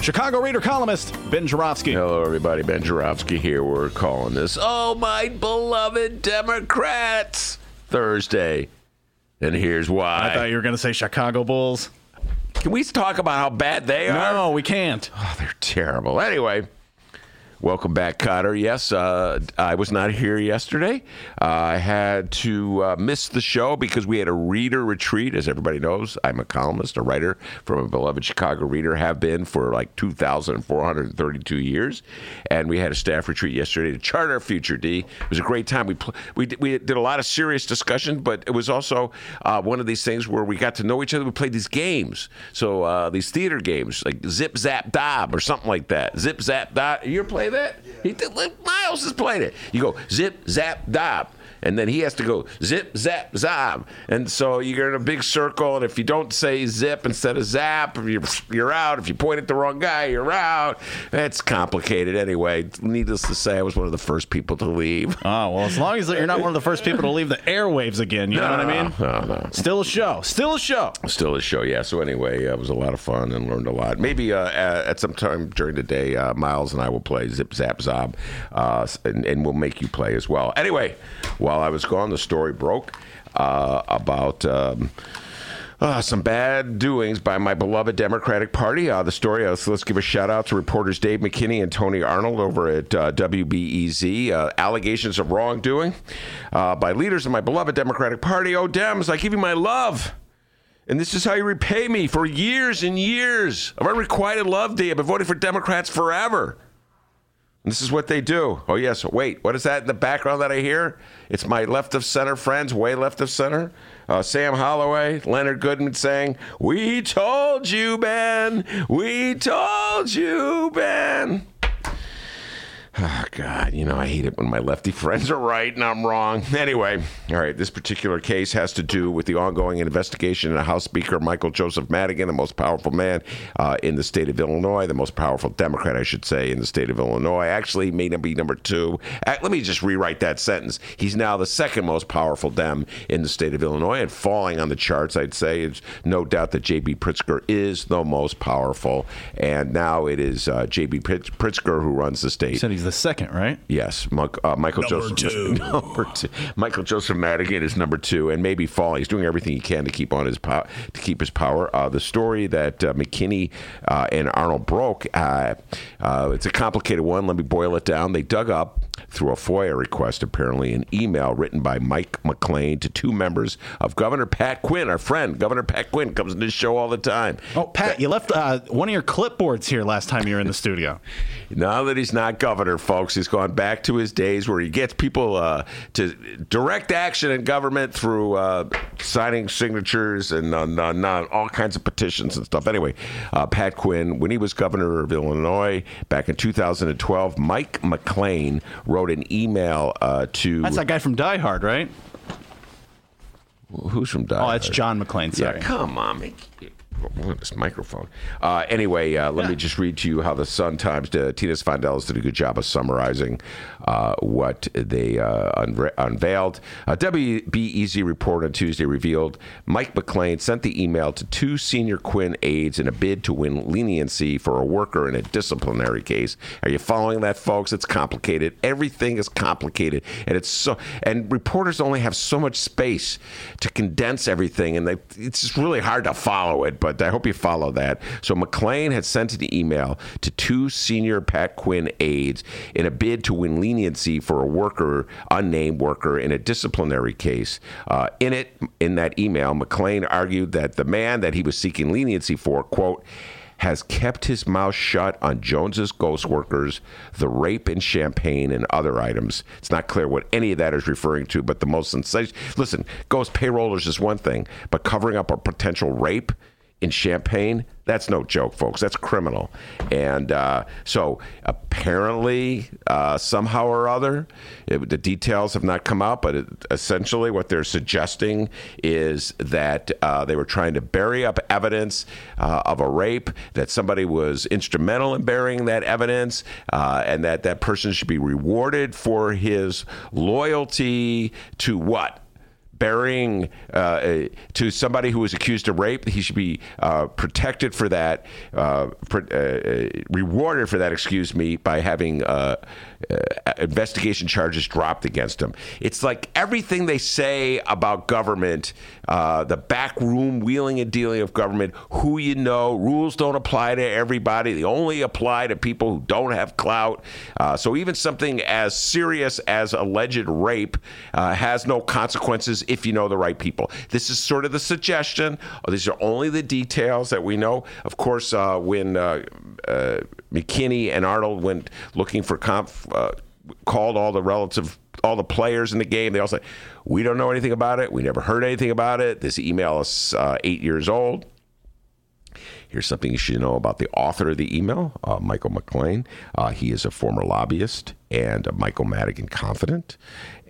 Chicago Reader columnist Ben Joravsky. Hello, everybody. Ben Joravsky here. We're calling this, oh, my beloved Democrats, Thursday. And here's why. I thought you were going to say Chicago Bulls. Can we talk about how bad they are? No, we can't. Oh, they're terrible. Anyway, Welcome back, Cotter. Yes, uh, I was not here yesterday. Uh, I had to uh, miss the show because we had a reader retreat. As everybody knows, I'm a columnist, a writer from a beloved Chicago Reader, have been for like 2,432 years. And we had a staff retreat yesterday to chart our future, D. It was a great time. We, pl- we, d- we did a lot of serious discussion, but it was also uh, one of these things where we got to know each other. We played these games. So uh, these theater games, like Zip, Zap, Dob, or something like that. Zip, Zap, Dob. You're playing that? Yeah. He did, Miles has played it. You go zip, zap, dob and then he has to go zip, zap, zap. And so you're in a big circle, and if you don't say zip instead of zap, you're, you're out. If you point at the wrong guy, you're out. It's complicated anyway. Needless to say, I was one of the first people to leave. Oh, well, as long as you're not one of the first people to leave the airwaves again, you no, know what I mean? No, no. Still a show. Still a show. Still a show, yeah. So anyway, uh, it was a lot of fun and learned a lot. Maybe uh, at some time during the day, uh, Miles and I will play Zip, Zap, Zob, uh, and, and we'll make you play as well. Anyway, while I was gone, the story broke uh, about. Um, uh, some bad doings by my beloved Democratic Party. Uh, the story, uh, so let's give a shout out to reporters Dave McKinney and Tony Arnold over at uh, WBEZ. Uh, allegations of wrongdoing uh, by leaders of my beloved Democratic Party. Oh, Dems, I give you my love. And this is how you repay me for years and years of unrequited love, Dave. I've been voting for Democrats forever. This is what they do. Oh, yes. Wait, what is that in the background that I hear? It's my left of center friends, way left of center. Uh, Sam Holloway, Leonard Goodman saying, We told you, Ben. We told you, Ben. Oh, God, you know, I hate it when my lefty friends are right and I'm wrong. Anyway, all right, this particular case has to do with the ongoing investigation into House Speaker Michael Joseph Madigan, the most powerful man uh, in the state of Illinois, the most powerful Democrat, I should say, in the state of Illinois. Actually, may not be number two. Uh, let me just rewrite that sentence. He's now the second most powerful Dem in the state of Illinois and falling on the charts, I'd say. It's no doubt that J.B. Pritzker is the most powerful. And now it is uh, J.B. Pritzker who runs the state the second, right? Yes, uh, Michael number Joseph. Two. Number two. Michael Joseph Madigan is number two, and maybe falling. He's doing everything he can to keep on his power. To keep his power. Uh, the story that uh, McKinney uh, and Arnold broke. Uh, uh, it's a complicated one. Let me boil it down. They dug up through a FOIA request, apparently, an email written by Mike McClain to two members of Governor Pat Quinn, our friend. Governor Pat Quinn comes on this show all the time. Oh, Pat, you left one of your clipboards here last time you were in the studio. now that he's not governor governor, folks. He's gone back to his days where he gets people uh, to direct action in government through uh, signing signatures and uh, all kinds of petitions and stuff. Anyway, uh, Pat Quinn, when he was governor of Illinois back in 2012, Mike McClain wrote an email uh, to. That's that guy from Die Hard, right? Who's from Die Hard? Oh, it's John McClane. Sorry. Yeah, come on, this microphone. Uh, anyway, uh, let me just read to you how the Sun Times, uh, Tina Sfondeles did a good job of summarizing uh, what they uh, unve- unveiled. A WBEZ report on Tuesday revealed Mike McClain sent the email to two senior Quinn aides in a bid to win leniency for a worker in a disciplinary case. Are you following that, folks? It's complicated. Everything is complicated, and it's so. And reporters only have so much space to condense everything, and they, it's just really hard to follow it. But but I hope you follow that. So McClain had sent an email to two senior Pat Quinn aides in a bid to win leniency for a worker, unnamed worker, in a disciplinary case. Uh, in it, in that email, McClain argued that the man that he was seeking leniency for, quote, has kept his mouth shut on Jones's ghost workers, the rape in Champaign, and other items. It's not clear what any of that is referring to, but the most sensational. Listen, ghost payrollers is one thing, but covering up a potential rape in Champaign, that's no joke, folks. That's criminal. And uh, so apparently, uh, somehow or other, it, the details have not come out, but it, essentially what they're suggesting is that uh, they were trying to bury up evidence uh, of a rape, that somebody was instrumental in burying that evidence, uh, and that that person should be rewarded for his loyalty to what? Burying uh, to somebody who was accused of rape, he should be uh, protected for that, uh, uh rewarded for that, excuse me, by having uh, uh, investigation charges dropped against him. It's like everything they say about government, the back room wheeling and dealing of government, who you know, rules don't apply to everybody. They only apply to people who don't have clout. so even something as serious as alleged rape has no consequences if you know the right people. This is sort of the suggestion. These are only the details that we know. Of course, uh, when uh, uh, McKinney and Arnold went looking for conf, uh, called all the relative all the players in the game. They all say, "We don't know anything about it. We never heard anything about it. This email is uh, eight years old." Here's something you should know about the author of the email, uh, Michael McClain. Uh, he is a former lobbyist and a Michael Madigan Confident.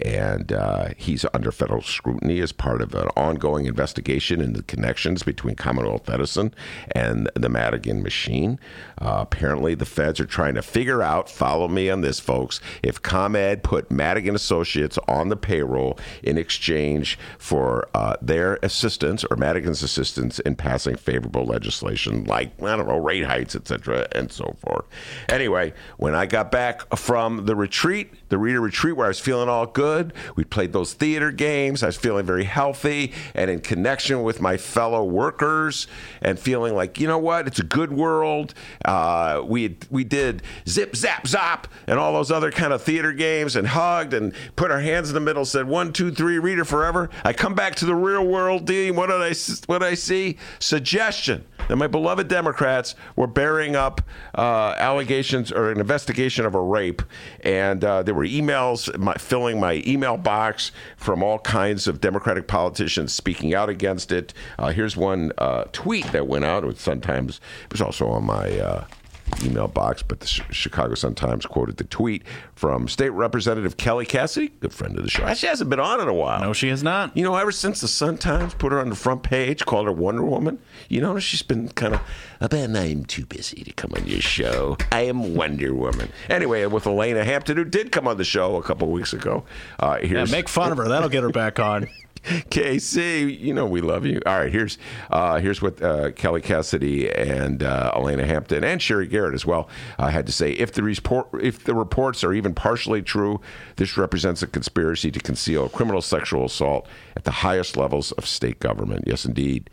and uh, he's under federal scrutiny as part of an ongoing investigation into the connections between Commonwealth Edison and the Madigan machine. Uh, apparently, the feds are trying to figure out, follow me on this, folks, if ComEd put Madigan Associates on the payroll in exchange for uh, their assistance or Madigan's assistance in passing favorable legislation like, I don't know, rate hikes, et cetera, and so forth. Anyway, when I got back from the retreat, the reader retreat where I was feeling all good. We played those theater games. I was feeling very healthy and in connection with my fellow workers and feeling like, you know what, it's a good world. Uh, we, we did zip, zap, zop and all those other kind of theater games and hugged and put our hands in the middle, said one, two, three, reader forever. I come back to the real world, Dean. What did I, what did I see? Suggestion that my beloved Democrats were bearing up uh, allegations or an investigation of a rape. And uh, there were emails my, filling my email box from all kinds of Democratic politicians speaking out against it. Uh, here's one uh, tweet that went out. It was sometimes it was also on my uh, email box, but the Chicago Sun Times quoted the tweet from State Representative Kelly Cassidy, good friend of the show. She hasn't been on in a while. No, she has not. You know, ever since the Sun Times put her on the front page, called her Wonder Woman, you know, she's been kind of, Ben, I'm too busy to come on your show. I am Wonder Woman. Anyway, with Alaina Hampton, who did come on the show a couple weeks ago. Uh, here's, yeah, make fun of her. That'll get her back on. KC, you know we love you. All right, here's uh, here's what uh, Kelly Cassidy and uh, Alaina Hampton and Sherry Garrett as well uh, had to say. If the report, if the reports are even partially true, this represents a conspiracy to conceal criminal sexual assault at the highest levels of state government. Yes, indeed,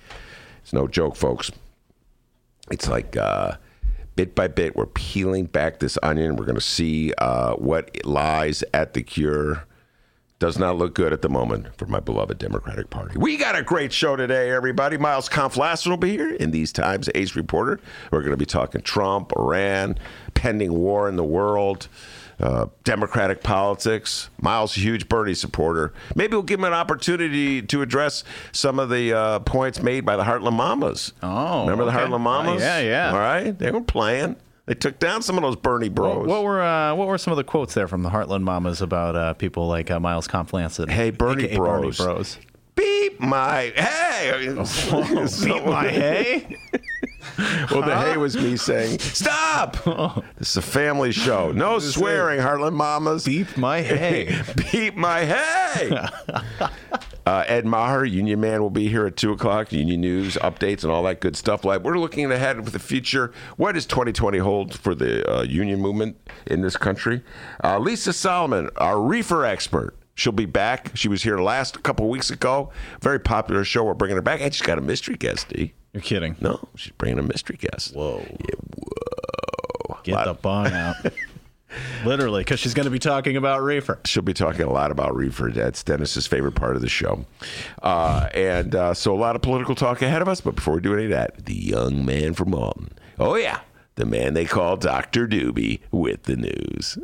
it's no joke, folks. It's like uh, bit by bit, we're peeling back this onion. We're going to see uh, what lies at the cure does not look good at the moment for my beloved Democratic Party. We got a great show today, everybody. Miles Kampf-Lassin will be here in these times, Ace Reporter. We're going to be talking Trump, Iran, pending war in the world, uh, Democratic politics. Miles, a huge Bernie supporter. Maybe we'll give him an opportunity to address some of the uh, points made by the Heartland Mamas. Oh, remember okay. the Heartland Mamas? Uh, yeah, yeah. All right, they were playing. They took down some of those Bernie bros. What, what were uh, what were some of the quotes there from the Heartland Mamas about uh, people like uh, Miles Kampf-Lassin? Hey, Bernie bros. Bernie bros. Beep my hey. beep my hey. well, the hey was me saying, "Stop! This is a family show. No swearing, Heartland Mamas. Beep my hey. Beep my hey." Uh, Ed Maher, Union Man, will be here at 2 o'clock. Union news, updates, and all that good stuff. Like We're looking ahead for the future. What does 2020 hold for the uh, union movement in this country? Uh, Lisa Solomon, our reefer expert. She'll be back. She was here last couple weeks ago. Very popular show. We're bringing her back. And she's got a mystery guest, D. You're kidding. No, she's bringing a mystery guest. Whoa. Yeah, whoa. Get the bong out. Literally, because she's going to be talking about reefer. She'll be talking a lot about reefer. That's Dennis's favorite part of the show. Uh, and uh, so a lot of political talk ahead of us. But before we do any of that, the young man from Alton. Oh, yeah. The man they call Dr. Doobie with the news.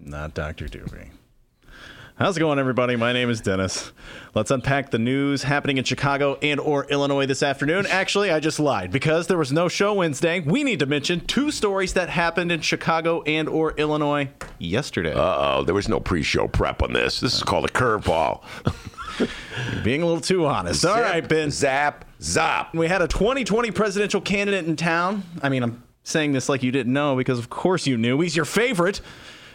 Not Dr. Doobie. How's it going, everybody? My name is Dennis. Let's unpack the news happening in Chicago and or Illinois this afternoon. Actually, I just lied because there was no show Wednesday. We need to mention two stories that happened in Chicago and or Illinois yesterday. Uh oh, there was no pre-show prep on this. This is called a curveball. Being a little too honest. All Zip, right, Ben. Zap, zop. We had a 2020 presidential candidate in town. I mean, I'm saying this like you didn't know because, of course, you knew. He's your favorite.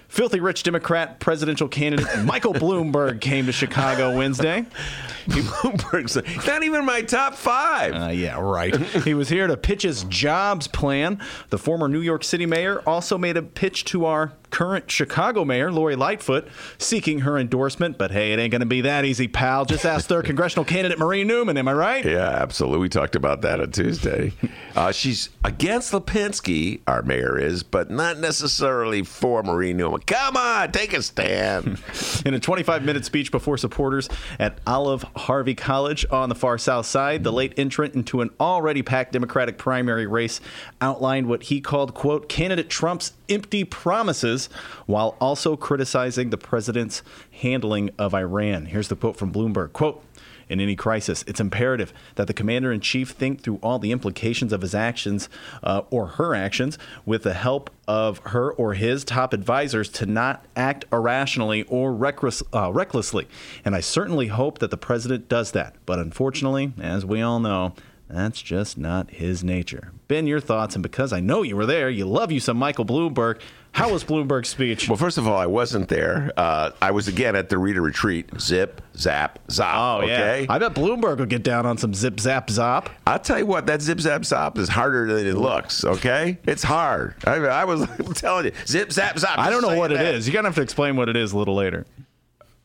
Filthy rich Democrat presidential candidate Michael Bloomberg came to Chicago Wednesday. Bloomberg's not even my top five. Uh, yeah, right. he was here to pitch his jobs plan. The former New York City mayor also made a pitch to our current Chicago mayor, Lori Lightfoot, seeking her endorsement. But hey, it ain't going to be that easy, pal. Just ask their congressional candidate, Marie Newman. Am I right? Yeah, absolutely. We talked about that on Tuesday. Uh, she's against Lipinski, our mayor is, but not necessarily for Marie Newman. Come on, take a stand. In a 25 minute speech before supporters at Olive Harvey College on the far south side, the late entrant into an already packed Democratic primary race outlined what he called, quote, candidate Trump's empty promises while also criticizing the president's handling of Iran. Here's the quote from Bloomberg, quote, in any crisis. It's imperative that the commander in chief think through all the implications of his actions uh, or her actions with the help of her or his top advisors to not act irrationally or reckless, uh, recklessly. And I certainly hope that the president does that. But unfortunately, as we all know, that's just not his nature. Ben, your thoughts, and because I know you were there, you love you some Michael Bloomberg. How was Bloomberg's speech? Well, first of all, I wasn't there. Uh, I was again at the reader retreat. Zip, zap, zop. Oh, okay? yeah. I bet Bloomberg will get down on some zip, zap, zop. I'll tell you what, that zip, zap, zop is harder than it looks, okay? It's hard. I, I was telling you, zip, zap, zop. I don't know what saying it that. is. You're going to have to explain what it is a little later.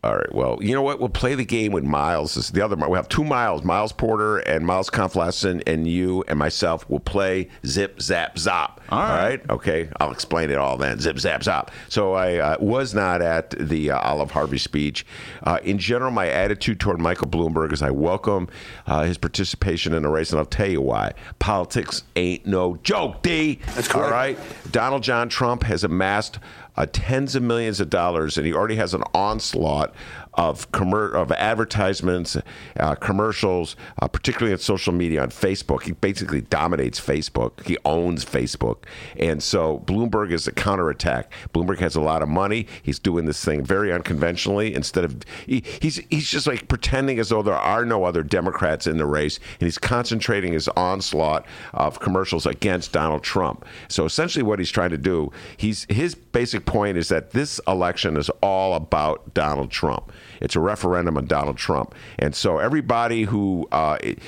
All right. Well, you know what? We'll play the game with Miles. This is the other. We have two Miles, Miles Porter and Miles Kampf-Lassin, and you and myself will play Zip Zap Zop. All right. Okay. I'll explain it all then. Zip Zap Zop. So I uh, was not at the uh, Olive Harvey speech. Uh, in general, my attitude toward Michael Bloomberg is I welcome uh, his participation in the race, and I'll tell you why. Politics ain't no joke, D. That's correct. All right. Donald John Trump has amassed uh, tens of millions of dollars, and he already has an onslaught of commer- of advertisements, uh, commercials, uh, particularly on social media on Facebook. He basically dominates Facebook. He owns Facebook, and so Bloomberg is a counterattack. Bloomberg has a lot of money. He's doing this thing very unconventionally. Instead of he, he's he's just like pretending as though there are no other Democrats in the race, and he's concentrating his onslaught of commercials against Donald Trump. So essentially, what he's trying to do, he's his basic point is that this election is all about Donald Trump. It's a referendum on Donald Trump, and so everybody who uh, it-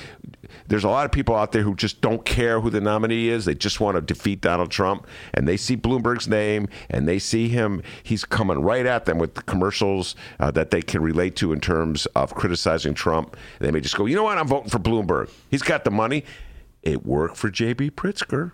there's a lot of people out there who just don't care who the nominee is. They just want to defeat Donald Trump, and they see Bloomberg's name and they see him. He's coming right at them with the commercials uh, that they can relate to in terms of criticizing Trump. They may just go, you know what? I'm voting for Bloomberg. He's got the money. It worked for J.B. Pritzker.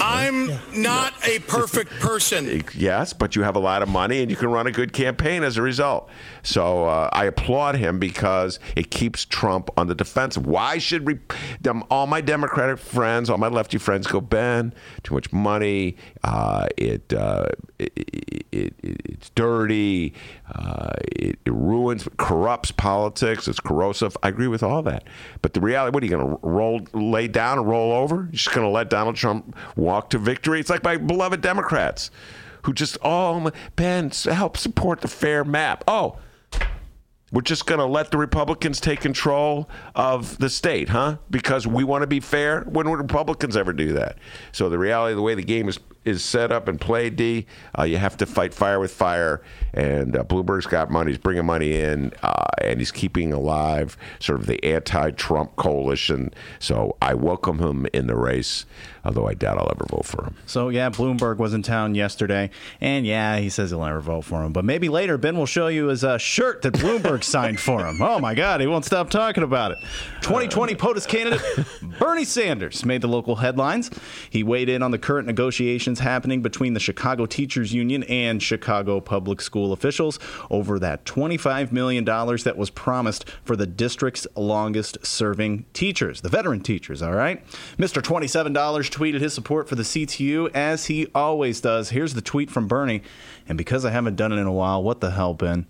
I'm not a perfect person. Yes, but you have a lot of money and you can run a good campaign as a result. So uh, I applaud him because it keeps Trump on the defensive. Why should re- them, all my Democratic friends, all my lefty friends go, Ben, too much money, uh, it, uh, it, it, it, it's dirty, uh, it, it ruins, corrupts politics, it's corrosive. I agree with all that. But the reality, what are you going to roll, lay down and roll over? You're just going to let Donald Trump walk to victory? It's like my beloved Democrats who just, oh, Ben, help support the fair map. Oh, we're just going to let the Republicans take control of the state, huh? Because we want to be fair. When would Republicans ever do that? So the reality, of the way the game is is set up and played, D, uh, you have to fight fire with fire. And uh, Bloomberg's got money; he's bringing money in, uh, and he's keeping alive sort of the anti-Trump coalition. So I welcome him in the race, although I doubt I'll ever vote for him. So, yeah, Bloomberg was in town yesterday. And yeah, he says he'll never vote for him. But maybe later, Ben will show you his uh, shirt that Bloomberg signed for him. Oh, my God, he won't stop talking about it. 2020 POTUS candidate Bernie Sanders made the local headlines. He weighed in on the current negotiations happening between the Chicago Teachers Union and Chicago public school officials over that $25 million that was promised for the district's longest serving teachers, the veteran teachers, all right? Mr. $27 tweeted his support for the CTU as he always does. Here's the tweet from Bernie. And because I haven't done it in a while, what the hell, Ben?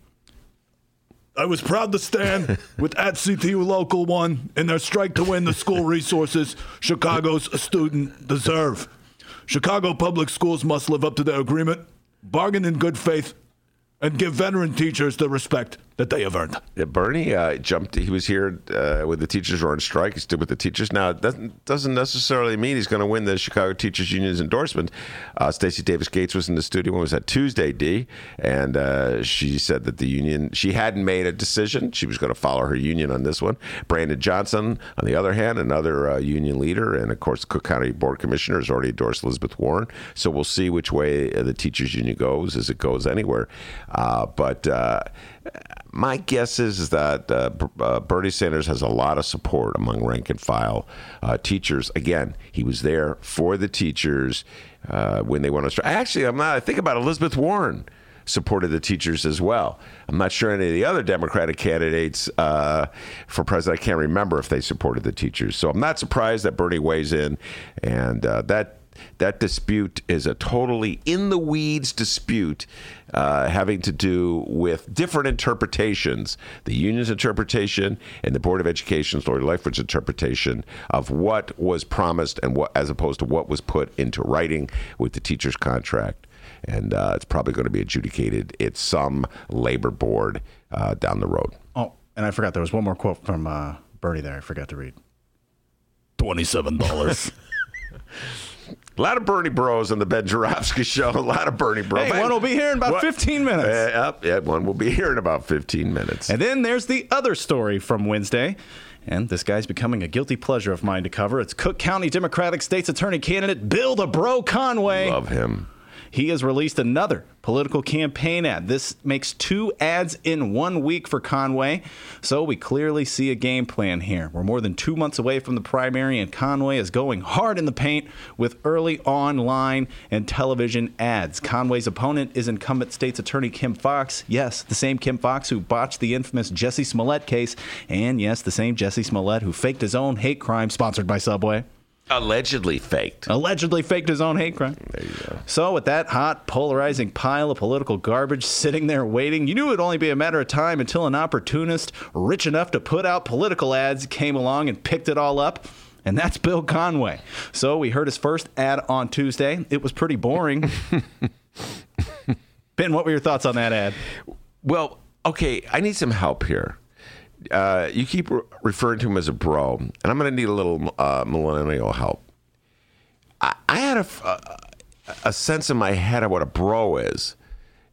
I was proud to stand with at CTU Local 1 in their strike to win the school resources Chicago's student deserve. Chicago public schools must live up to their agreement, bargain in good faith, and give veteran teachers the respect that they have earned. Yeah, Bernie uh, jumped. He was here uh, when the teachers were on strike. He stood with the teachers. Now, it doesn't necessarily mean he's going to win the Chicago Teachers Union's endorsement. Uh, Stacey Davis Gates was in the studio when it was that Tuesday, D, and uh, she said that the union she hadn't made a decision. She was going to follow her union on this one. Brandon Johnson, on the other hand, another uh, union leader, and of course, the Cook County Board Commissioner has already endorsed Elizabeth Warren. So we'll see which way the teachers union goes, as it goes anywhere. Uh, but my guess is, that uh, uh, Bernie Sanders has a lot of support among rank and file uh, teachers. Again, he was there for the teachers uh, when they went on strike. Actually, I'm not. I think about Elizabeth Warren supported the teachers as well. I'm not sure any of the other Democratic candidates uh, for president. I can't remember if they supported the teachers. So I'm not surprised that Bernie weighs in, and that that dispute is a totally in the weeds dispute uh, having to do with different interpretations the union's interpretation and the Board of Education's Lori Lightfoot's interpretation of what was promised and what, as opposed to what was put into writing with the teacher's contract. And uh, it's probably going to be adjudicated at some labor board uh, down the road. Oh, and I forgot there was one more quote from uh, Bernie there. I forgot to read. $27. A lot of Bernie Bros on the Ben Joravsky show. A lot of Bernie Bros. Hey, one will be here in about What? 15 minutes. Uh, yep, yeah, one will be here in about 15 minutes. And then there's the other story from Wednesday. And this guy's becoming a guilty pleasure of mine to cover. It's Cook County Democratic State's Attorney candidate Bill the Bro Conway. Love him. He has released another political campaign ad. This makes two ads in one week for Conway. So we clearly see a game plan here. We're more than two months away from the primary, and Conway is going hard in the paint with early online and television ads. Conway's opponent is incumbent state's attorney Kim Foxx. Yes, the same Kim Foxx who botched the infamous Jussie Smollett case. And yes, the same Jussie Smollett who faked his own hate crime sponsored by Subway Allegedly faked. allegedly faked his own hate crime. There you go. So, with that hot, polarizing pile of political garbage sitting there waiting, you knew it would only be a matter of time until an opportunist rich enough to put out political ads came along and picked it all up. And that's Bill Conway. So, we heard his first ad on Tuesday. It was pretty boring. ben, what were your thoughts on that ad? Well, okay, I need some help here. Uh, you keep re- referring to him as a bro, and I'm going to need a little uh, millennial help. I, I had a sense in my head of what a bro is.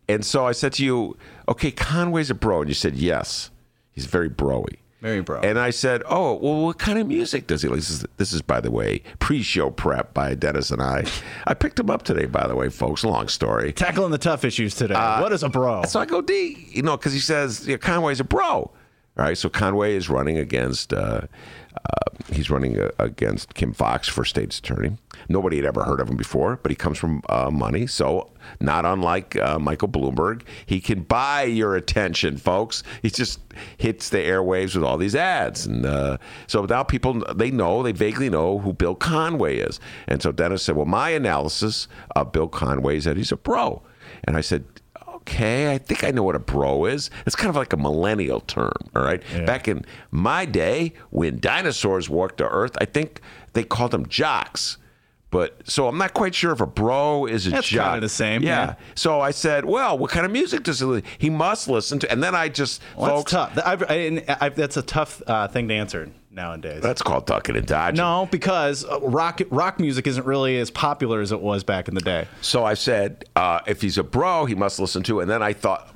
And so I said to you, okay, Conway's a bro. And you said, yes, he's very broy. Very bro. And I said, oh, well, what kind of music does he like? This is, this is by the way, pre show prep by Dennis and I. I picked him up today, by the way, folks. Long story. Tackling the tough issues today. what is a bro? So I go D, you know, because he says you know, Conway's a bro. All right, so Conway is running against uh, uh, he's running uh, against Kim Foxx for state's attorney. Nobody had ever heard of him before, but he comes from uh, money, so not unlike uh, Michael Bloomberg, he can buy your attention, folks. He just hits the airwaves with all these ads, and uh, so now people they know they vaguely know who Bill Conway is. And so Dennis said, "Well, my analysis of Bill Conway is that he's a pro," and I said okay, I think I know what a bro is. It's kind of like a millennial term, all right? Back in my day, when dinosaurs walked the earth, I think they called them jocks. But so I'm not quite sure if a bro is a That's jock. kinda the same, Yeah. yeah. So I said, well, what kind of music does he? He must listen to. And then I just, Well, folks, that's tough. I've, I, and I, that's a tough uh, thing to answer nowadays. that's called ducking and dodging. No, because uh, rock rock music isn't really as popular as it was back in the day. So I said, uh, if he's a bro, he must listen to. And then I thought,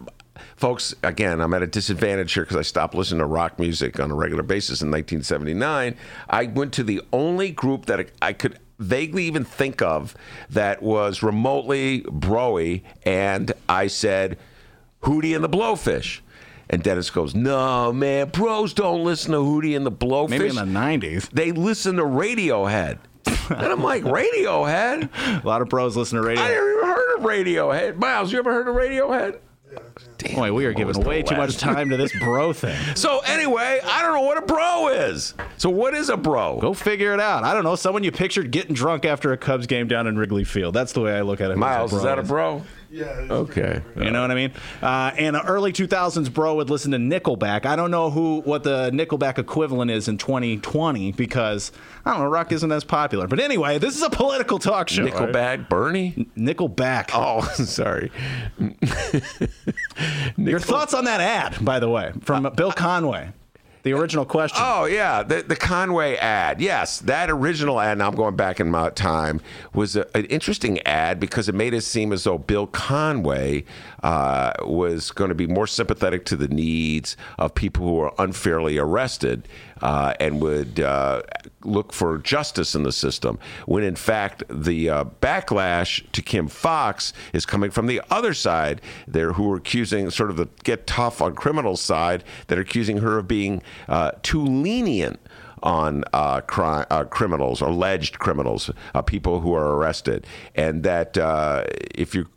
folks, again, I'm at a disadvantage here because I stopped listening to rock music on a regular basis in 1979. I went to the only group that I could vaguely even think of that was remotely broy, and I said, Hootie and the Blowfish. And Dennis goes, No, man, bros don't listen to Hootie and the Blowfish. Maybe in the '90s, they listen to Radiohead. and I'm like, Radiohead? a lot of pros listen to Radiohead. I never even heard of Radiohead. Miles, you ever heard of Radiohead? Damn, Boy, we are giving way too much time to this bro thing. So anyway, I don't know what a bro is. So what is a bro? Go figure it out. I don't know. Someone you pictured getting drunk after a Cubs game down in Wrigley Field. That's the way I look at it. Miles, is that a is. bro? Yeah. Okay. You know what I mean? Uh, and an early 2000s bro would listen to Nickelback. I don't know who what the Nickelback equivalent is in 2020 because I don't know rock isn't as popular. But anyway, this is a political talk show. Nickelback, Bernie. Nickelback. Oh, sorry. Your thoughts on that ad, by the way, from Bill Conway? The original question. Oh yeah, the the Conway ad. Yes, that original ad. Now I'm going back in my time was a, an interesting ad because it made it seem as though Bill Conway uh, was going to be more sympathetic to the needs of people who are unfairly arrested uh, and would uh, look for justice in the system. When in fact the uh, backlash to Kim Foxx is coming from the other side, there who are accusing sort of the get tough on criminals side that are accusing her of being uh, too lenient on uh, uh, criminals, alleged criminals, uh, people who are arrested, and that uh, if you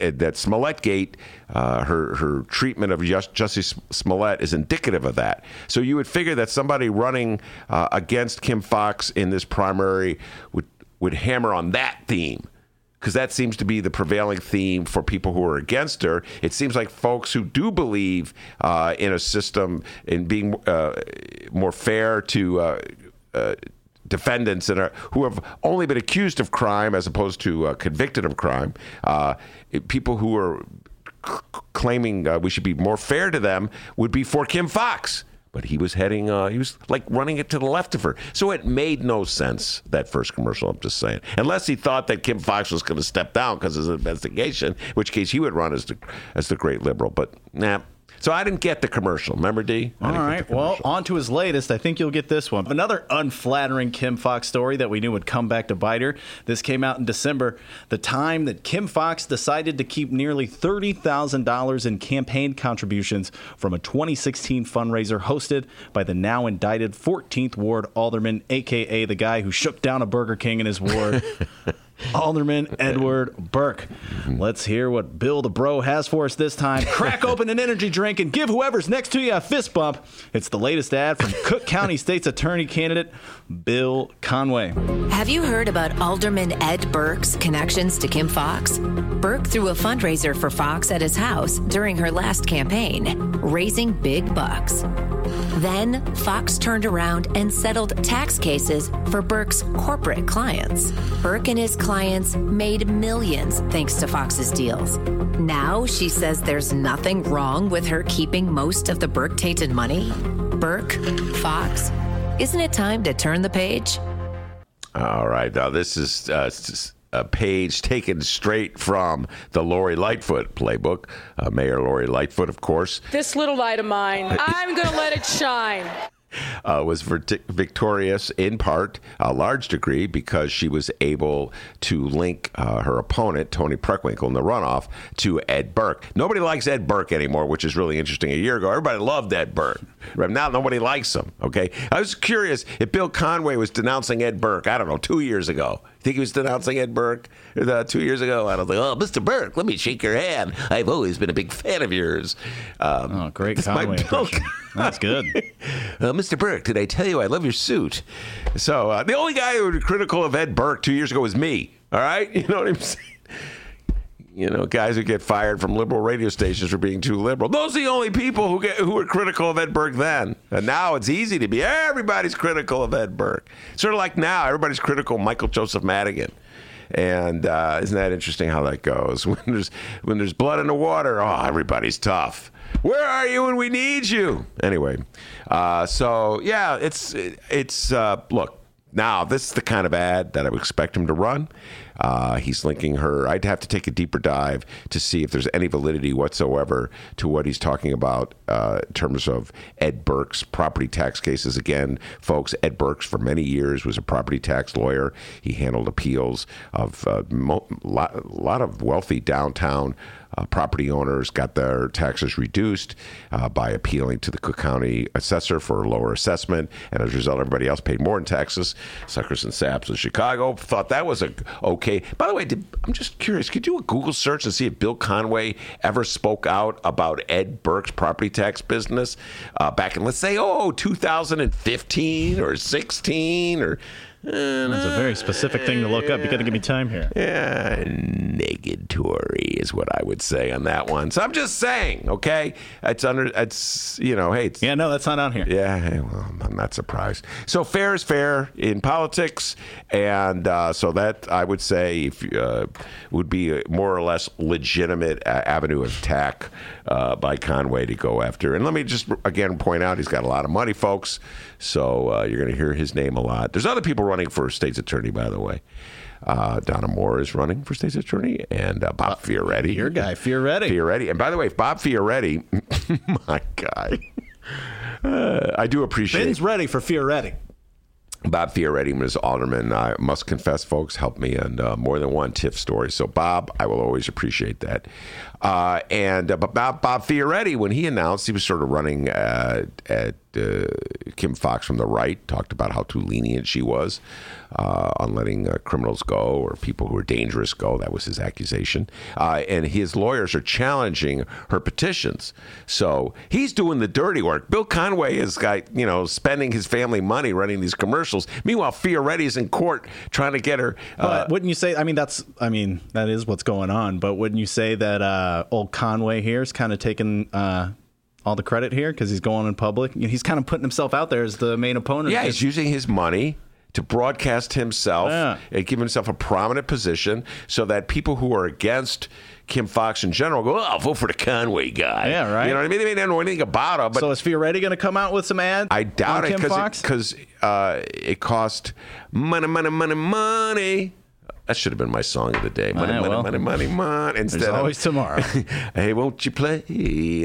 that Smollett Gate, uh, her her treatment of Just, Justice Smollett is indicative of that. So you would figure that somebody running uh, against Kim Foxx in this primary would would hammer on that theme because that seems to be the prevailing theme for people who are against her. It seems like folks who do believe uh, in a system in being uh, more fair to. Uh, uh, defendants that are, who have only been accused of crime as opposed to uh, convicted of crime, uh, people who are c- claiming uh, we should be more fair to them would be for Kim Foxx. But he was heading, uh, he was like running it to the left of her. So it made no sense, that first commercial, I'm just saying. Unless he thought that Kim Foxx was going to step down because of his investigation, in which case he would run as the, as the great liberal. But nah. So I didn't get the commercial. Remember, D? All right. Well, on to his latest. I think you'll get this one. Another unflattering Kim Foxx story that we knew would come back to bite her. This came out in December, the time that Kim Foxx decided to keep nearly $30,000 in campaign contributions from a 2016 fundraiser hosted by the now indicted 14th Ward Alderman, aka the guy who shook down a Burger King in his ward. Alderman uh, uh, Edward Burke. Let's hear what Bill the Bro has for us this time. Crack open an energy drink and give whoever's next to you a fist bump. It's the latest ad from Cook County State's Attorney candidate Bill Conway. Have you heard about Alderman Ed Burke's connections to Kim Foxx? Burke threw a fundraiser for Foxx at his house during her last campaign, raising big bucks. Then Foxx turned around and settled tax cases for Burke's corporate clients. Burke and his clients made millions thanks to Foxx's deals. Now she says there's nothing wrong with her keeping most of the Burke tainted money. Burke, Foxx, isn't it time to turn the page? All right. Now, this is uh, s- a page taken straight from the Lori Lightfoot playbook. Uh, Mayor Lori Lightfoot, of course, This little light of mine, I'm going to let it shine. Uh, was victorious in part, a large degree, because she was able to link uh, her opponent, Toni Preckwinkle, in the runoff to Ed Burke. Nobody likes Ed Burke anymore, which is really interesting. A year ago, everybody loved Ed Burke. Right now, nobody likes him. Okay, I was curious if Bill Conway was denouncing Ed Burke. I don't know, two years ago. I think he was denouncing Ed Burke uh, two years ago? I was like. Oh, Mr. Burke, let me shake your hand. I've always been a big fan of yours. Um, Oh, great Conway That's good. uh, Mr. Burke, did I tell you I love your suit? So uh, the only guy who was critical of Ed Burke two years ago was me. All right, you know what I'm saying? You know, guys who get fired from liberal radio stations for being too liberal. Those are the only people who get who were critical of Ed Burke then. And now it's easy to be. Everybody's critical of Ed Burke. Sort of like now, everybody's critical of Michael Joseph Madigan. And uh, isn't that interesting how that goes? When there's when there's blood in the water, oh, everybody's tough. Where are you when we need you? Anyway, uh, so yeah, it's it's uh, look now this is the kind of ad that I would expect him to run. Uh, he's linking her. I'd have to take a deeper dive to see if there's any validity whatsoever to what he's talking about uh, in terms of Ed Burke's property tax cases. Again, folks, Ed Burke's for many years was a property tax lawyer. He handled appeals of a uh, mo- lot, lot of wealthy downtown uh, property owners got their taxes reduced uh, by appealing to the Cook County assessor for a lower assessment, and as a result, everybody else paid more in taxes. Suckers and saps in Chicago thought that was a okay. By the way, did, I'm just curious. Could you do a Google search and see if Bill Conway ever spoke out about Ed Burke's property tax business uh, back in, let's say, oh, 2015 or 16 or. That's a very specific thing to look up. You got to give me time here. Yeah, negatory is what I would say on that one. So I'm just saying, okay? It's under, it's, you know, hey, it's, Yeah, no, that's not on here. yeah, well, I'm not surprised. So fair is fair in politics, and uh, so that I would say if uh, would be a more or less legitimate uh, avenue of attack uh, by Conway to go after. And let me just again point out he's got a lot of money, folks. So uh, you're going to hear his name a lot. There's other people running for state's attorney, by the way. Uh, Donna More is running for state's attorney, and uh, Bob Fioretti. Your guy, Fioretti. Fioretti. And by the way, Bob Fioretti, my guy, uh, I do appreciate Ben's ready for Fioretti. Bob Fioretti was alderman. I must confess, folks, helped me on uh, more than one TIF story. So, Bob, I will always appreciate that. Uh, and uh, but Bob, Bob Fioretti, when he announced he was sort of running uh, at uh, Kim Foxx from the right, talked about how too lenient she was uh, on letting uh, criminals go or people who are dangerous go. That was his accusation. Uh, and his lawyers are challenging her petitions. So he's doing the dirty work. Bill Conway is got you know spending his family money running these commercials. Meanwhile, Fioretti is in court trying to get her. Uh, But wouldn't you say? I mean, that's. I mean, that is what's going on. But wouldn't you say that uh, old Conway here is kind of taking uh, all the credit here because he's going in public? You know, he's kind of putting himself out there as the main opponent. Yeah, he's using his money to broadcast himself Yeah. and give himself a prominent position so that people who are against Kim Foxx in general go, oh, I'll vote for the Conway guy. Yeah, right. You know what I mean? They may not know anything about him, but so is Fioretti going to come out with some ads? I doubt it because uh, it cost money, money, money, money. That should have been my song of the day. Money, Ah, money, well, money, money, money. Instead There's of, always tomorrow. hey, won't you play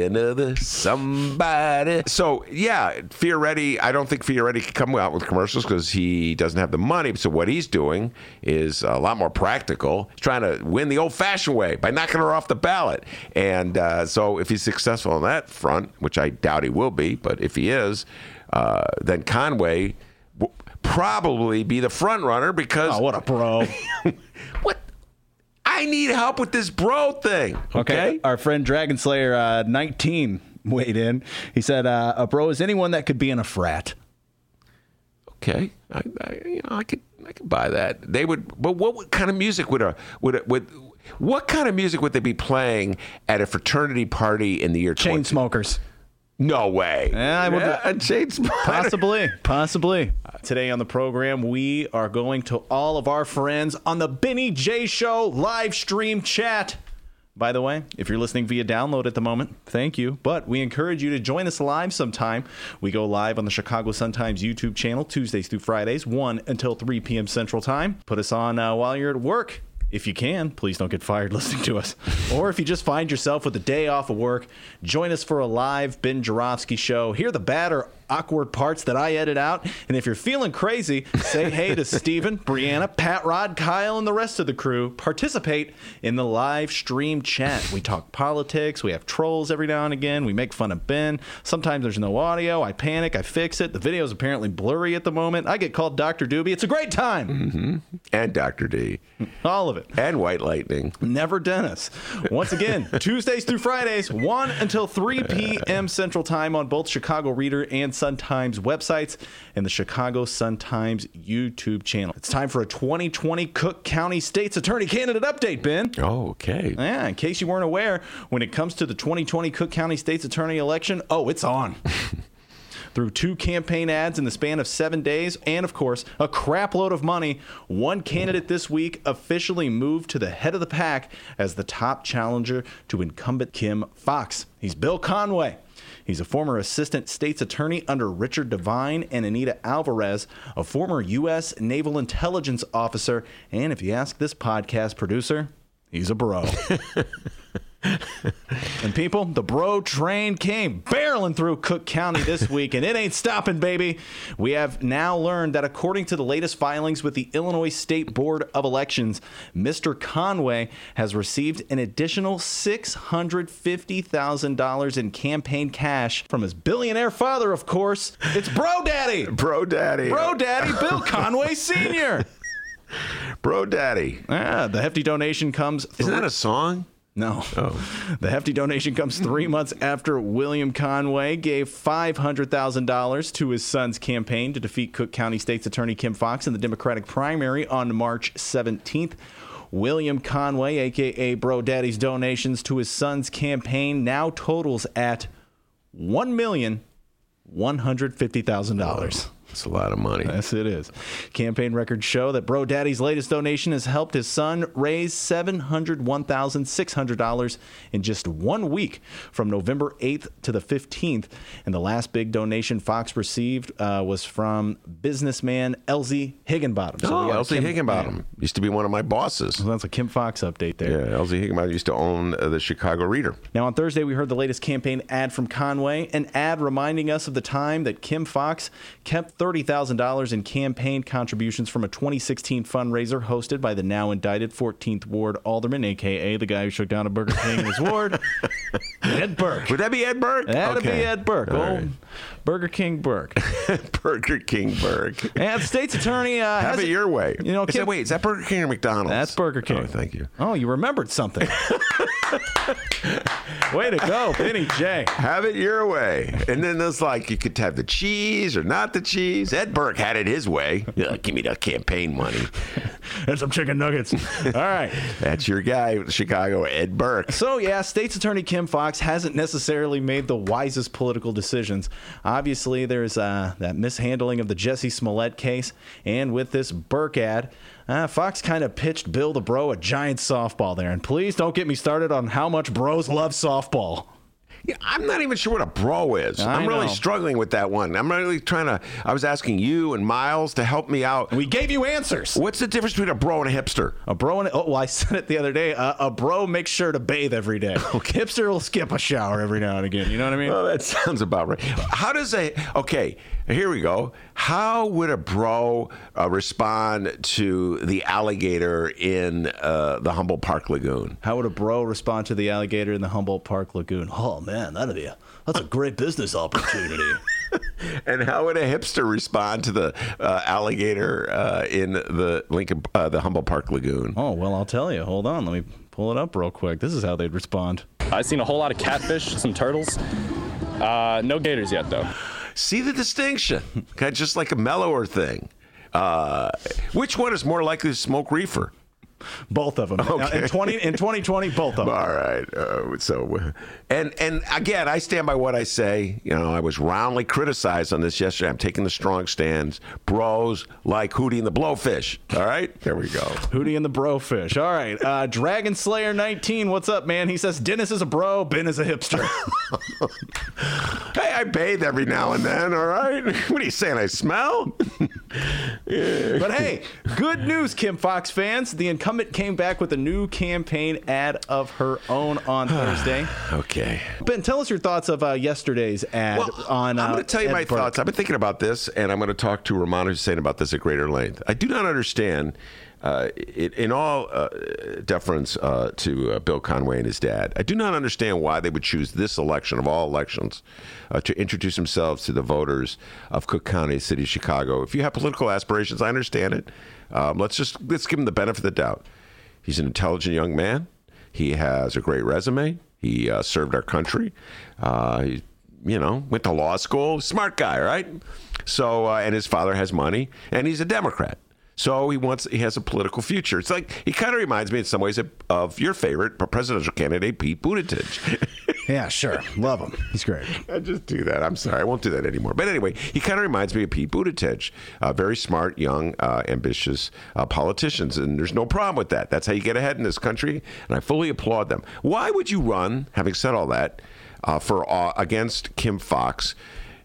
another somebody? So yeah, Fioretti. I don't think Fioretti can come out with commercials because he doesn't have the money. So what he's doing is a lot more practical. He's trying to win the old-fashioned way by knocking her off the ballot. And uh, so if he's successful on that front, which I doubt he will be, but if he is, uh, then Conway. Probably be the front runner because oh, what a bro. what I need help with this bro thing. Okay. Our friend Dragon Slayer uh, 19 weighed in. He said, uh, "A bro is anyone that could be in a frat." Okay, I, I you know I could I could buy that. They would, but what kind of music would a would a, would what kind of music would they be playing at a fraternity party in the year Chain 20? smokers. No way. Yeah, I would- smoker. Possibly, possibly. Today on the program, we are going to all of our friends on the Benny J Show live stream chat. By the way, if you're listening via download at the moment, thank you. But we encourage you to join us live sometime. We go live on the Chicago Sun-Times YouTube channel Tuesdays through Fridays, 1 until 3 p.m. Central Time. Put us on uh, while you're at work. If you can, please don't get fired listening to us. Or if you just find yourself with a day off of work, join us for a live Ben Joravsky show. Hear the bad or awkward parts that I edit out. And if you're feeling crazy, say hey to Steven, Brianna, Pat Rod, Kyle, and the rest of the crew. Participate in the live stream chat. We talk politics. We have trolls every now and again. We make fun of Ben. Sometimes there's no audio. I panic. I fix it. The video is apparently blurry at the moment. I get called Dr. Doobie. It's a great time. Mm-hmm. and Dr. D All of it. and White Lightning. Never Dennis. Once again, Tuesdays through Fridays, 1 until 3 p.m. Central Time on both Chicago Reader and Sun Times websites and the Chicago Sun Times YouTube channel. It's time for a 2020 Cook County State's Attorney candidate update, Ben. Oh, okay. Yeah, in case you weren't aware, when it comes to the 2020 Cook County State's Attorney election, oh, it's on. Through two campaign ads in the span of seven days, and of course, a crapload of money, one candidate this week officially moved to the head of the pack as the top challenger to incumbent Kim Foxx. He's Bill Conway. He's a former assistant state's attorney under Richard Devine and Anita Alvarez, a former U.S. Naval Intelligence officer, and if you ask this podcast producer, he's a bro. And people, the bro train came barreling through Cook County this week, and it ain't stopping, baby. We have now learned that according to the latest filings with the Illinois State Board of Elections, Mr. Conway has received an additional $650,000 in campaign cash from his billionaire father, of course. It's Bro Daddy. Bro Daddy. Bro Daddy Bill Conway Sr. Bro Daddy. Ah, the hefty donation comes. Isn't that a song? No. Oh. The hefty donation comes three months after William Conway gave $500,000 to his son's campaign to defeat Cook County State's Attorney Kim Foxx in the Democratic primary on March 17th. William Conway, aka Bro Daddy's donations to his son's campaign now totals at $1,150,000. It's a lot of money. Yes, it is. Campaign records show that Bro Daddy's latest donation has helped his son raise $701,600 in just one week from November 8th to the 15th. And the last big donation Foxx received uh, was from businessman Elzie Higginbottom. So oh, Elzie Higginbottom. Man. Used to be one of my bosses. Well, that's a Kim Foxx update there. Yeah, Elzie Higginbottom used to own uh, the Chicago Reader. Now, on Thursday, we heard the latest campaign ad from Conway, an ad reminding us of the time that Kim Foxx kept $30,000 in campaign contributions from a 2016 fundraiser hosted by the now indicted 14th Ward Alderman, aka the guy who shook down a Burger King in his ward, Ed Burke. Would that be Ed Burke? That'd be Ed Burke, All old right. Burger King Burke. Burger King Burke. And the state's attorney uh, Have has it your way. You know, is Kim- that, wait, is that Burger King or McDonald's? That's Burger King. Oh, thank you. Oh, you remembered something. Way to go, Benny J. Have it your way. And then there's like, you could have the cheese or not the cheese. Ed Burke had it his way. Yeah, give me the campaign money. And some chicken nuggets. All right. That's your guy, Chicago, Ed Burke. So, yeah, State's Attorney Kim Foxx hasn't necessarily made the wisest political decisions. Obviously, there's uh, that mishandling of the Jussie Smollett case, and with this Burke ad, uh, Foxx kind of pitched Bill the Bro a giant softball there. And please don't get me started on how much bros love softball. Yeah, I'm not even sure what a bro is. I I'm really struggling with that one. I'm really trying to. I was asking you and Miles to help me out. We gave you answers. What's the difference between a bro and a hipster? A bro and oh, well, I said it the other day. Uh, a bro makes sure to bathe every day. A hipster will skip a shower every now and again. You know what I mean? Oh, that sounds about right. How does a okay? Here we go. How would a bro uh, respond to the alligator in uh, the Humboldt Park Lagoon? How would a bro respond to the alligator in the Humboldt Park Lagoon? Oh man, that'd be a that's a great business opportunity. And how would a hipster respond to the uh, alligator uh, in the Lincoln, uh, the Humboldt Park Lagoon? oh well, I'll tell you. Hold on, let me pull it up real quick. This is how they'd respond. I've seen a whole lot of catfish, some turtles. Uh, no gators yet, though. See the distinction? Okay, just like a mellower thing. Uh, which one is more likely to smoke reefer? Both of them. Okay. In twenty in twenty twenty, both of them. All right. Uh, so, and and again, I stand by what I say. You know, I was roundly criticized on this yesterday. I'm taking the strong stands. Bros like Hootie and the Blowfish. All right, there we go. Hootie and the bro fish. All right. Uh, Dragon Slayer 19, what's up, man? He says Dennis is a bro, Ben is a hipster. Hey, I bathe every now and then. All right. What are you saying? I smell? But hey, good news, Kim Foxx fans. The incumbent came back with a new campaign ad of her own on Thursday. okay. Ben, tell us your thoughts of uh, yesterday's ad on. Uh, I'm going to tell you Ed my Burke. thoughts. I've been thinking about this, and I'm going to talk to Rummana Hussain about this at greater length. I do not understand, uh, it, in all uh, deference uh, to uh, Bill Conway and his dad, I do not understand why they would choose this election of all elections uh, to introduce themselves to the voters of Cook County, city of Chicago. If you have political aspirations, I understand it. Um, let's just let's give him the benefit of the doubt. He's an intelligent young man. He has a great resume. He uh, served our country. He, you know, went to law school. Smart guy, right? So, and his father has money, and he's a Democrat. So he wants he has a political future. It's like he kind of reminds me in some ways of, of your favorite presidential candidate, Pete Buttigieg. Yeah, sure. Love him. He's great. I just do that. I'm sorry. I won't do that anymore. But anyway, he kind of reminds me of Pete Buttigieg, uh, very smart, young, uh, ambitious uh, politicians. And there's no problem with that. That's how you get ahead in this country. And I fully applaud them. Why would you run, having said all that, uh, for uh, against Kim Foxx,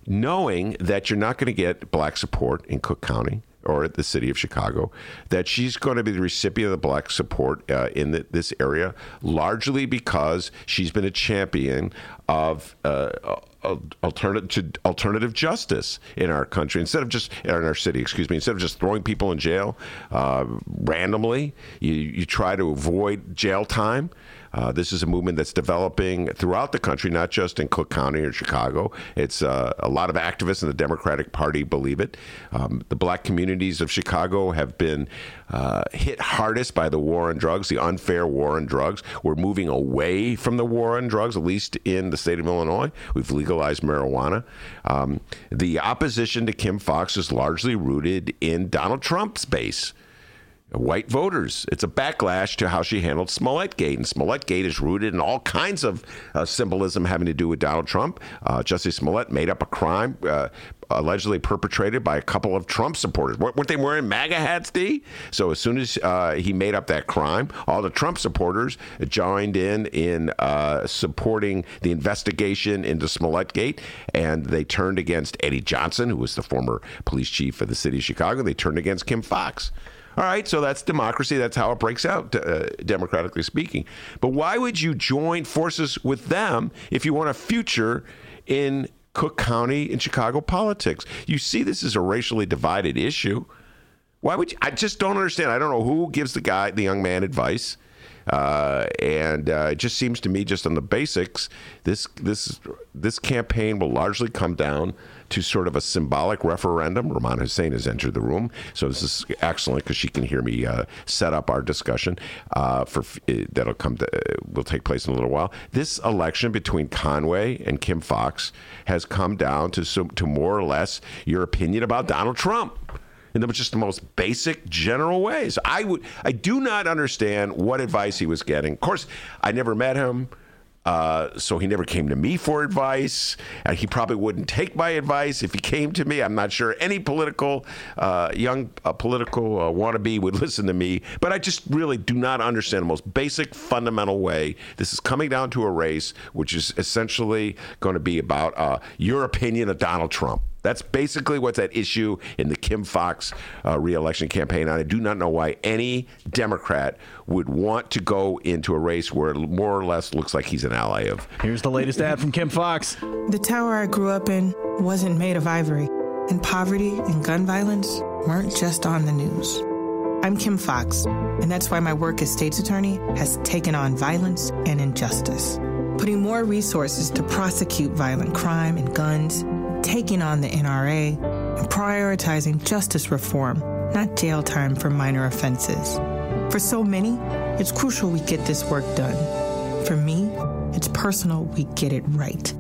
knowing that you're not going to get black support in Cook County? Or the city of Chicago, that she's going to be the recipient of the black support uh, in the, this area, largely because she's been a champion of uh, alternative alternative justice in our country instead of just in our city. Excuse me. Instead of just throwing people in jail uh, randomly, you you try to avoid jail time. Uh, this is a movement that's developing throughout the country, not just in Cook County or Chicago. It's uh, a lot of activists in the Democratic Party believe it. Um, the black communities of Chicago have been uh, hit hardest by the war on drugs, the unfair war on drugs. We're moving away from the war on drugs, at least in the state of Illinois. We've legalized marijuana. Um, the opposition to Kim Foxx is largely rooted in Donald Trump's base white voters. It's a backlash to how she handled Smollett Gate. And Smollett Gate is rooted in all kinds of uh, symbolism having to do with Donald Trump. Uh, Jussie Smollett made up a crime. Uh, allegedly perpetrated by a couple of Trump supporters. Weren't they wearing MAGA hats, D? So as soon as uh, he made up that crime, all the Trump supporters joined in in uh, supporting the investigation into Smollett Gate, and they turned against Eddie Johnson, who was the former police chief of the city of Chicago. They turned against Kim Foxx. All right, so that's democracy. That's how it breaks out, uh, democratically speaking. But why would you join forces with them if you want a future in Cook County and Chicago politics? You see, this is a racially divided issue. Why would you? I just don't understand. I don't know who gives the guy, the young man, advice. Uh, and uh, it just seems to me, just on the basics, this this this campaign will largely come down to sort of a symbolic referendum. Rummana Hussain has entered the room, so this is excellent because she can hear me uh, set up our discussion uh, for uh, that'll come to, uh, will take place in a little while. This election between Conway and Kim Foxx has come down to some, to more or less your opinion about Donald Trump in the just the most basic general ways. I would I do not understand what advice he was getting. Of course, I never met him. Uh, so he never came to me for advice, and he probably wouldn't take my advice if he came to me. I'm not sure any political uh, young uh, political uh, wannabe would listen to me, but I just really do not understand the most basic, fundamental way. This is coming down to a race, which is essentially going to be about uh, your opinion of Donald Trump. That's basically what's at issue in the Kim Foxx uh, reelection campaign. And I do not know why any Democrat would want to go into a race where it more or less looks like he's an ally of. Here's the latest ad from Kim Foxx. The tower I grew up in wasn't made of ivory, and poverty and gun violence weren't just on the news. I'm Kim Foxx, and that's why my work as state's attorney has taken on violence and injustice, putting more resources to prosecute violent crime and guns taking on the NRA, and prioritizing justice reform, not jail time for minor offenses. For so many, it's crucial we get this work done. For me, it's personal we get it right.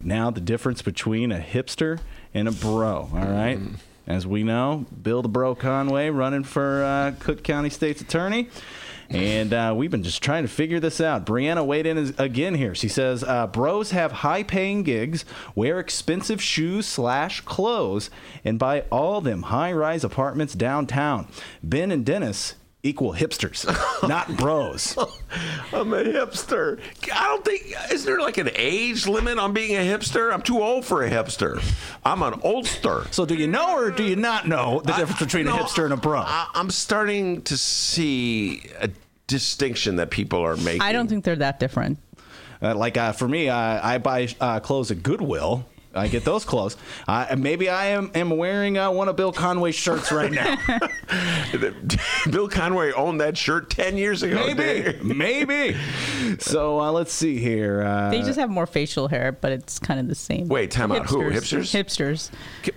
Now, the difference between a hipster and a bro, all right? As we know, Bill the Bro Conway running for uh, Cook County State's Attorney. And uh, we've been just trying to figure this out. Brianna weighed in again here. She says, uh, "Bros have high-paying gigs, wear expensive shoes slash clothes, and buy all them high-rise apartments downtown. Ben and Dennis." Equal hipsters, not bros. I'm a hipster. I don't think is there like an age limit on being a hipster? I'm too old for a hipster. I'm an oldster. So do you know or do you not know the difference between no, a hipster and a bro? I, I'm starting to see a distinction that people are making. I don't think they're that different. Uh, like uh, for me, uh, I buy uh, clothes at Goodwill. I get those clothes. Uh, maybe I am, am wearing uh, one of Bill Conway's shirts right now. Bill Conway owned that shirt 10 years ago. Maybe. Maybe. So uh, let's see here. Uh, They just have more facial hair, but it's kind of the same. Wait, time out. Who? Hipsters? Hipsters.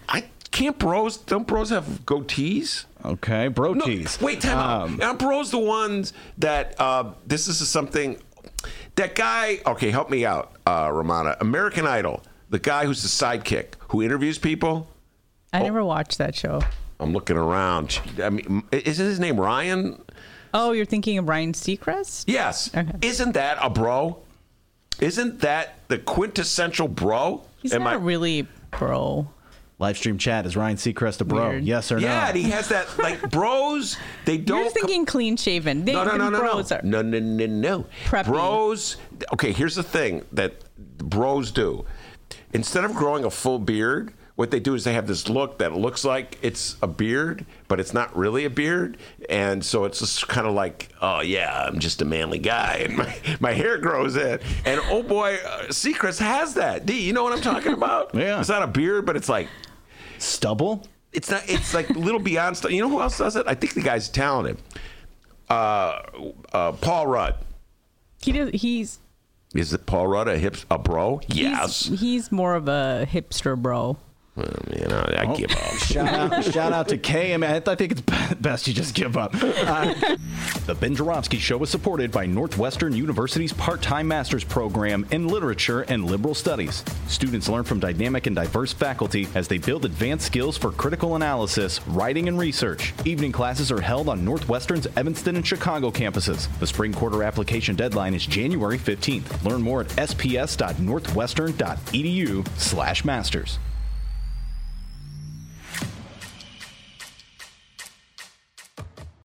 I can't bros. Don't bros have goatees? Okay, bro No, tees. wait, time Um, out. Aren't bros the ones that uh, this is something that guy? Okay, help me out, uh, Rummana. American Idol, the guy who's the sidekick who interviews people. I oh. never watched that show. I'm looking around. I mean, isn't his name Ryan? Oh, you're thinking of Ryan Seacrest? Yes. Okay. Isn't that a bro? Isn't that the quintessential bro? He's Am not I- really bro. Live stream chat is Ryan Seacrest a bro? Weird. Yes or no? Yeah, and he has that like bros. They don't. You're thinking clean shaven. They, no, no, no, no, bros no. Are, no, no, no, no. Preppy. Bros. Okay, here's the thing that bros do. Instead of growing a full beard, what they do is they have this look that looks like it's a beard, but it's not really a beard, and so it's just kind of like, oh yeah, I'm just a manly guy, and my, my hair grows in, and oh boy, uh, Seacrest has that. D, you know what I'm talking about? Yeah. it's not a beard, but it's like Stubble? it's not. It's like a little beyond stuff. You know who else does it? I think the guy's talented. Uh, uh, Paul Rudd. He does. He's Is it Paul Rudd a hip a bro? he's- Yes. He's, more of a hipster bro. Well, you know, I give up. Shout out, shout out to KM. I think it's best you just give up. Uh, the Ben Joravsky Show is supported by Northwestern University's part-time master's program in literature and liberal studies. Students learn from dynamic and diverse faculty as they build advanced skills for critical analysis, writing, and research. Evening classes are held on Northwestern's Evanston and Chicago campuses. The spring quarter application deadline is January 15th. Learn more at sps.northwestern.edu/masters.